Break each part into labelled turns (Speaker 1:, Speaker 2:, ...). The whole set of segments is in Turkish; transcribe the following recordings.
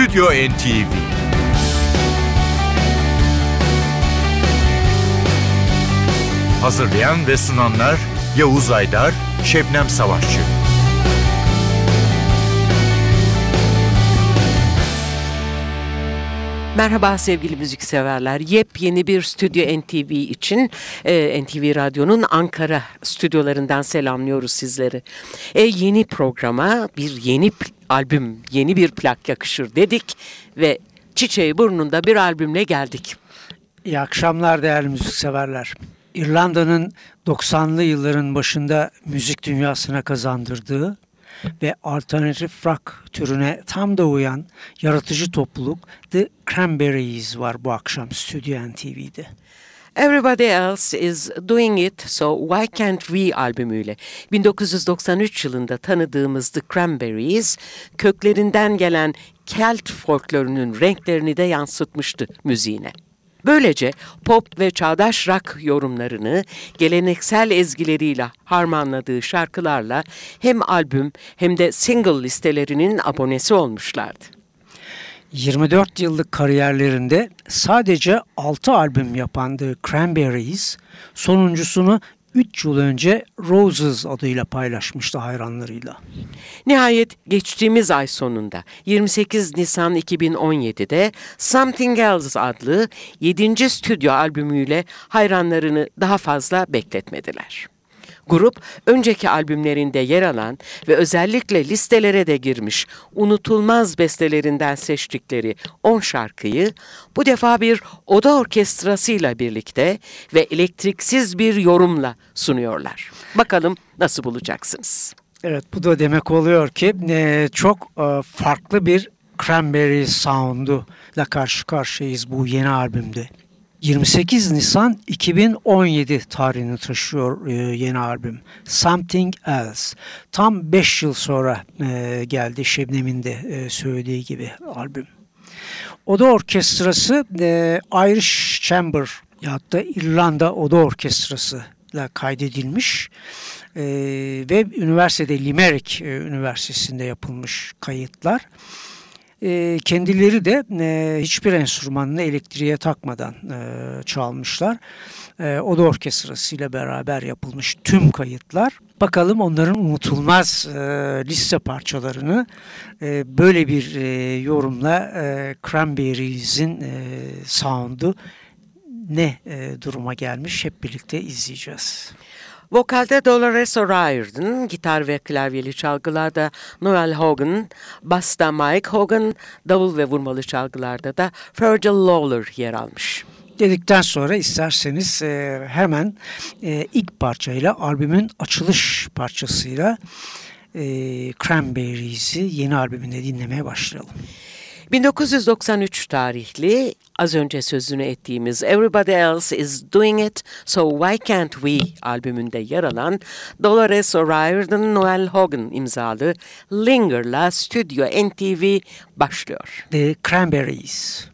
Speaker 1: Stüdyo NTV Hazırlayan ve sunanlar Yavuz Aydar, Şebnem Savaşçı.
Speaker 2: Merhaba sevgili müzikseverler. Yepyeni bir Stüdyo NTV için e, NTV Radyo'nun Ankara stüdyolarından selamlıyoruz sizleri. E, yeni programa bir yeni albüm, yeni bir plak yakışır dedik ve çiçeği burnunda bir albümle geldik.
Speaker 3: İyi akşamlar değerli müzikseverler. İrlanda'nın 90'lı yılların başında müzik dünyasına kazandırdığı ve alternatif rock türüne tam da uyan yaratıcı topluluk The Cranberries var bu akşam Stüdyo NTV'de.
Speaker 2: Everybody Else is Doing It So Why Can't We albümüyle 1993 yılında tanıdığımız The Cranberries köklerinden gelen Kelt folklorunun renklerini de yansıtmıştı müziğine. Böylece pop ve çağdaş rock yorumlarını geleneksel ezgileriyle harmanladığı şarkılarla hem albüm hem de single listelerinin abonesi olmuşlardı.
Speaker 3: 24 yıllık kariyerlerinde sadece 6 albüm yapan The Cranberries sonuncusunu 3 yıl önce Roses adıyla paylaşmıştı hayranlarıyla.
Speaker 2: Nihayet geçtiğimiz ay sonunda 28 Nisan 2017'de Something Else adlı 7. stüdyo albümüyle hayranlarını daha fazla bekletmediler. Grup önceki albümlerinde yer alan ve özellikle listelere de girmiş unutulmaz bestelerinden seçtikleri 10 şarkıyı bu defa bir oda orkestrasıyla birlikte ve elektriksiz bir yorumla sunuyorlar. Bakalım nasıl bulacaksınız?
Speaker 3: Evet bu da demek oluyor ki e, çok e, farklı bir Cranberry sound'u ile karşı karşıyayız bu yeni albümde. 28 Nisan 2017 tarihini taşıyor e, yeni albüm. Something Else. Tam 5 yıl sonra e, geldi Şebnem'in de e, söylediği gibi albüm. Oda Orkestrası Irish Chamber ya da İrlanda Oda Orkestrası ile kaydedilmiş ve üniversitede Limerick Üniversitesi'nde yapılmış kayıtlar. Kendileri de e, hiçbir enstrümanını elektriğe takmadan e, çalmışlar. E, Oda Orkestrası ile beraber yapılmış tüm kayıtlar. Bakalım onların unutulmaz e, liste parçalarını e, böyle bir e, yorumla Cranberries'in sound'u ne duruma gelmiş hep birlikte izleyeceğiz.
Speaker 2: Vokalde Dolores O'Riordan, gitar ve klavyeli çalgılarda Noel Hogan, basta Mike Hogan, davul ve vurmalı çalgılarda da Virgil Lawler yer almış.
Speaker 3: Dedikten sonra isterseniz e, hemen e, ilk parçayla albümün açılış parçasıyla e, Cranberries'i yeni albümünde dinlemeye başlayalım.
Speaker 2: 1993 tarihli az önce sözünü ettiğimiz Everybody Else Is Doing It So Why Can't We albümünde yer alan Dolores O'Riordan Noel Hogan imzalı Linger'la Stüdyo NTV başlıyor.
Speaker 3: The Cranberries.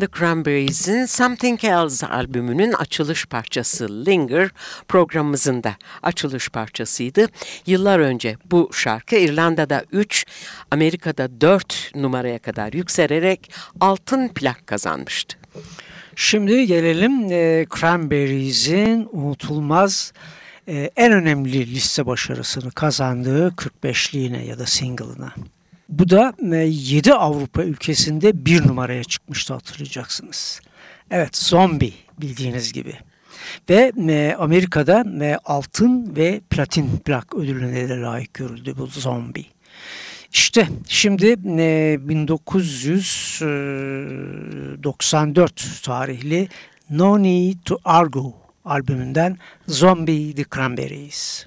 Speaker 2: The Cranberries'in Something Else albümünün açılış parçası Linger programımızın da açılış parçasıydı. Yıllar önce bu şarkı İrlanda'da 3, Amerika'da 4 numaraya kadar yükselerek altın plak kazanmıştı.
Speaker 4: Şimdi gelelim e, Cranberries'in unutulmaz e, en önemli liste başarısını kazandığı 45'liğine ya da single'ına. Bu da 7 Avrupa ülkesinde bir numaraya çıkmıştı hatırlayacaksınız. Evet Zombie bildiğiniz gibi. Ve e, Amerika'da e, altın ve platin plak ödülüne de layık görüldü bu Zombie. İşte şimdi 1994 tarihli No Need to Argue albümünden Zombie the Cranberries.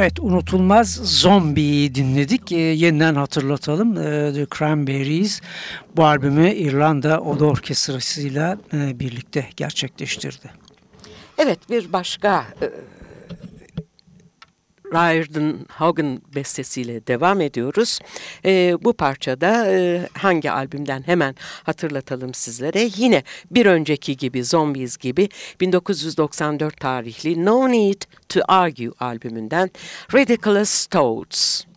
Speaker 4: Evet unutulmaz Zombie'yi dinledik. E, yeniden hatırlatalım. E, The Cranberries bu albümü İrlanda Oda Orkestrası'yla e, birlikte gerçekleştirdi.
Speaker 2: Evet bir başka e,
Speaker 4: Riordan Hogan bestesiyle devam ediyoruz. E, bu parçada e, hangi albümden hemen hatırlatalım sizlere. Yine bir önceki gibi Zombies gibi 1994 tarihli No Need to Argue albümünden Ridiculous Toads.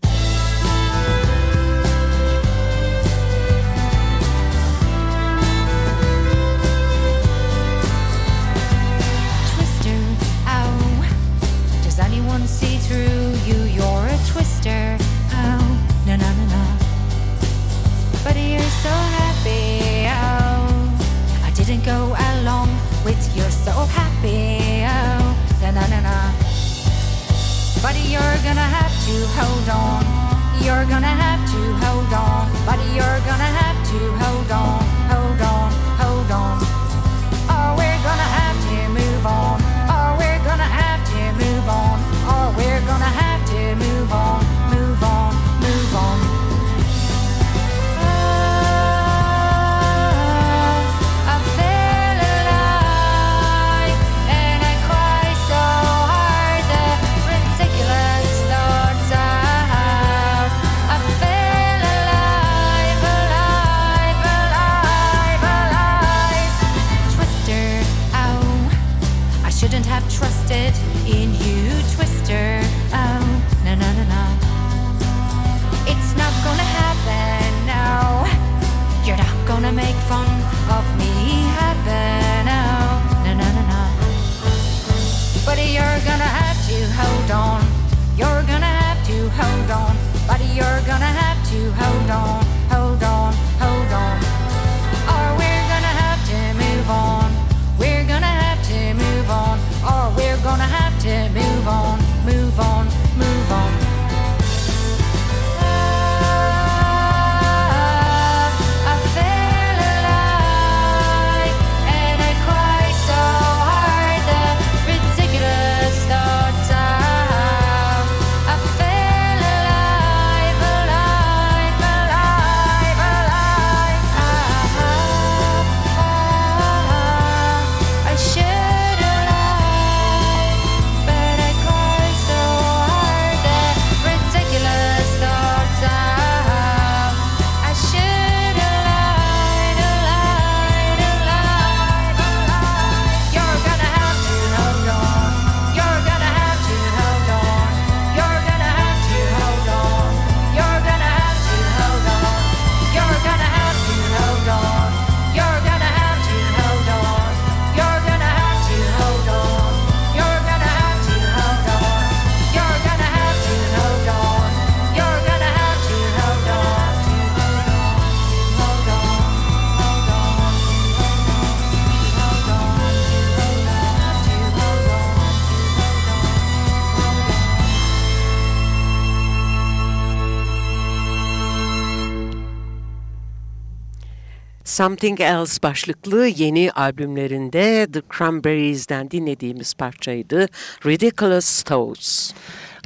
Speaker 4: Something Else başlıklı yeni albümlerinde The Cranberries'den dinlediğimiz parçaydı. Ridiculous Toads.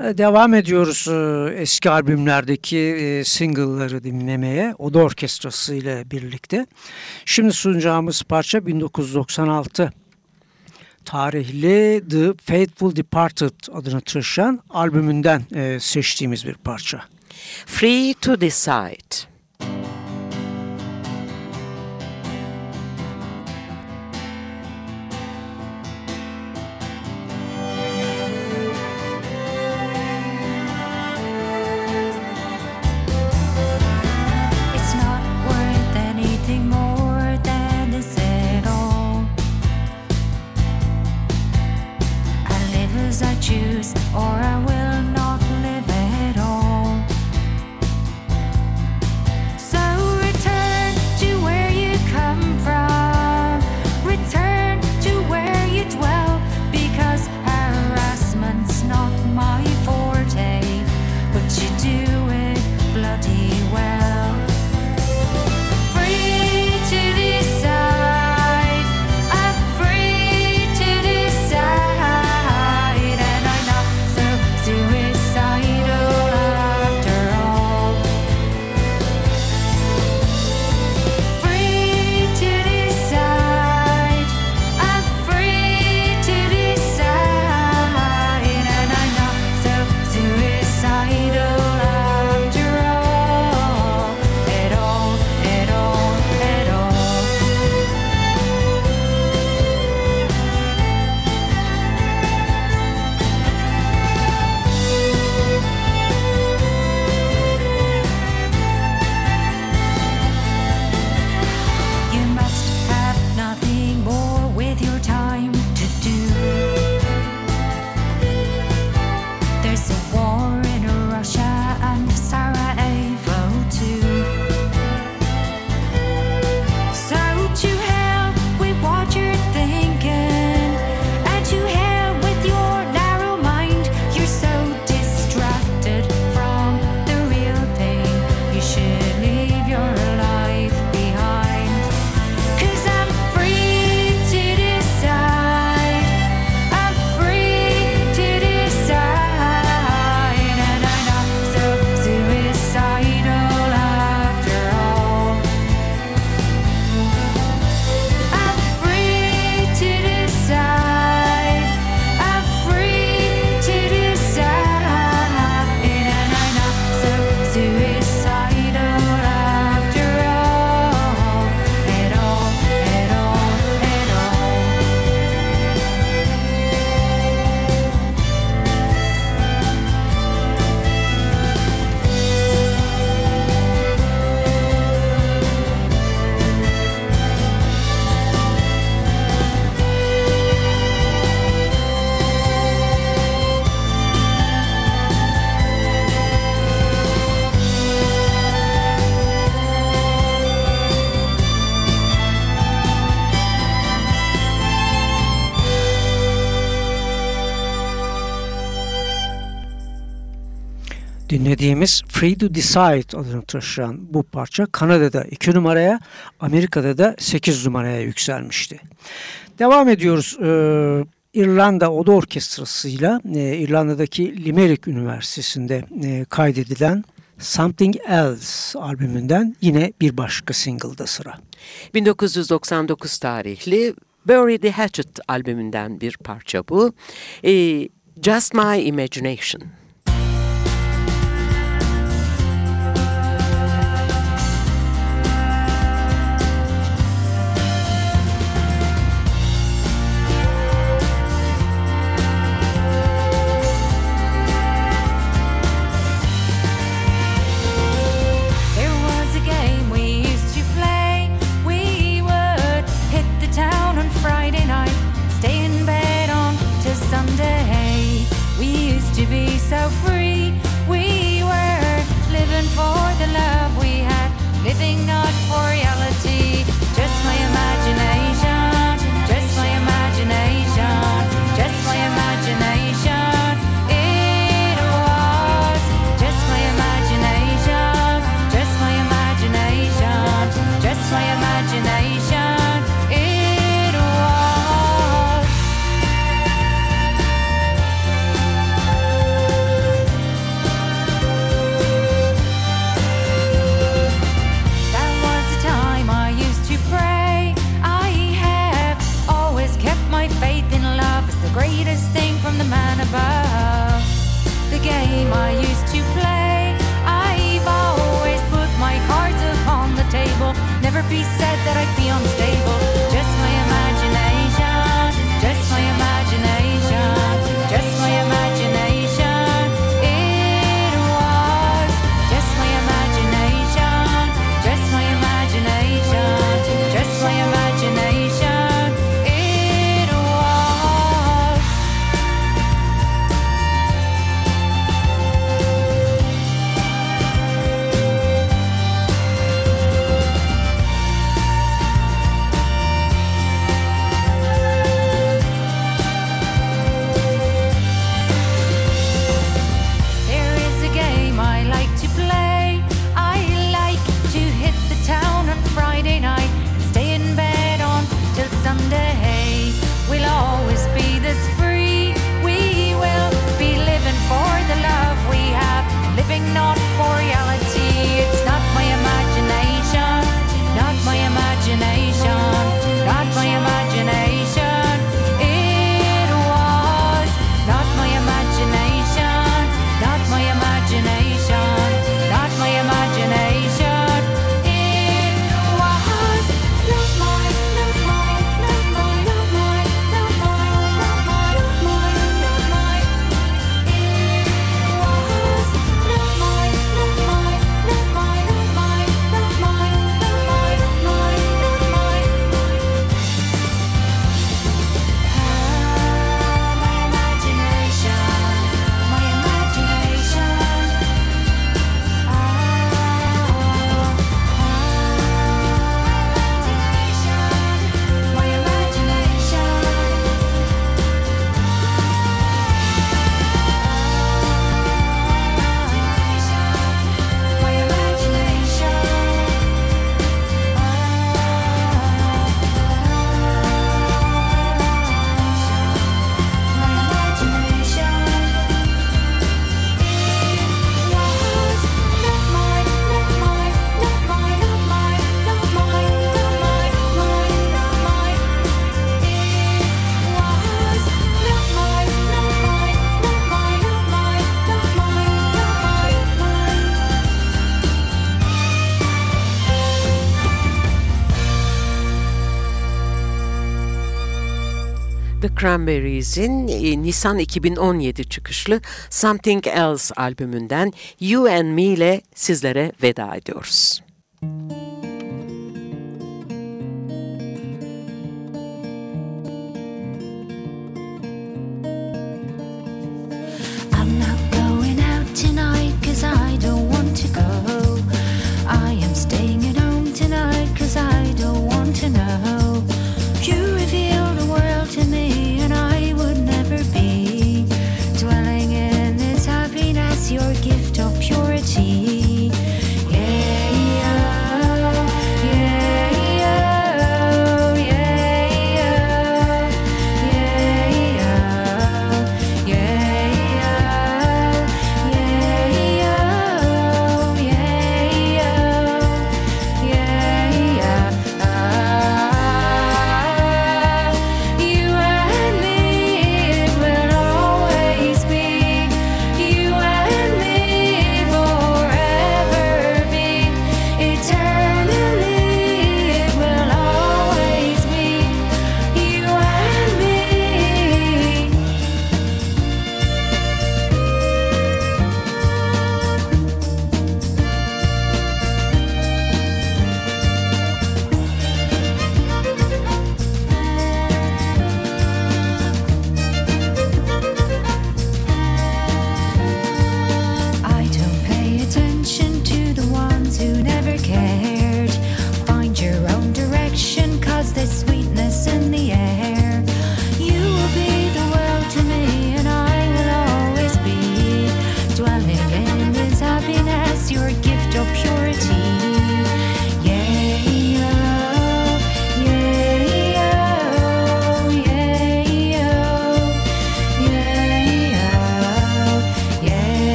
Speaker 3: Ee, devam ediyoruz e, eski albümlerdeki e, single'ları dinlemeye Oda Orkestrası ile birlikte. Şimdi sunacağımız parça 1996 tarihli The Faithful Departed adını taşıyan albümünden e, seçtiğimiz bir parça.
Speaker 4: Free to Decide.
Speaker 3: Dinlediğimiz Free to Decide adını taşıyan bu parça Kanada'da 2 numaraya, Amerika'da da 8 numaraya yükselmişti. Devam ediyoruz. Ee, İrlanda Oda Orkestrası'yla e, İrlanda'daki Limerick Üniversitesi'nde e, kaydedilen Something Else albümünden yine bir başka single'da sıra.
Speaker 4: 1999 tarihli Bury the Hatchet albümünden bir parça bu. Ee, Just My Imagination. man above the game I used to play. Cranberries'in e, Nisan 2017 çıkışlı Something Else albümünden You and Me ile sizlere veda ediyoruz.
Speaker 5: your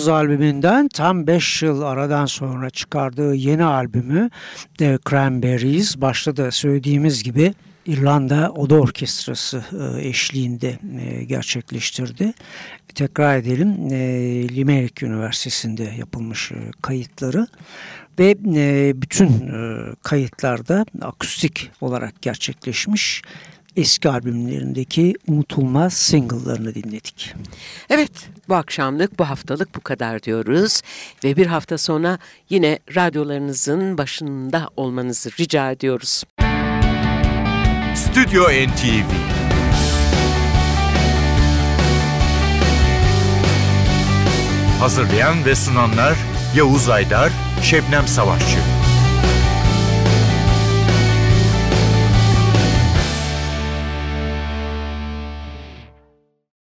Speaker 3: Roses albümünden tam 5 yıl aradan sonra çıkardığı yeni albümü The Cranberries başta da söylediğimiz gibi İrlanda Oda Orkestrası e, eşliğinde e, gerçekleştirdi. Tekrar edelim e, Limerick Üniversitesi'nde yapılmış kayıtları ve bütün kayıtlarda akustik olarak gerçekleşmiş eski albümlerindeki unutulmaz single'larını dinledik.
Speaker 2: Evet bu akşamlık bu haftalık bu kadar diyoruz ve bir hafta sonra yine radyolarınızın başında olmanızı rica ediyoruz.
Speaker 1: Stüdyo NTV Hazırlayan ve sunanlar Yavuz Aydar, Şebnem Savaşçı.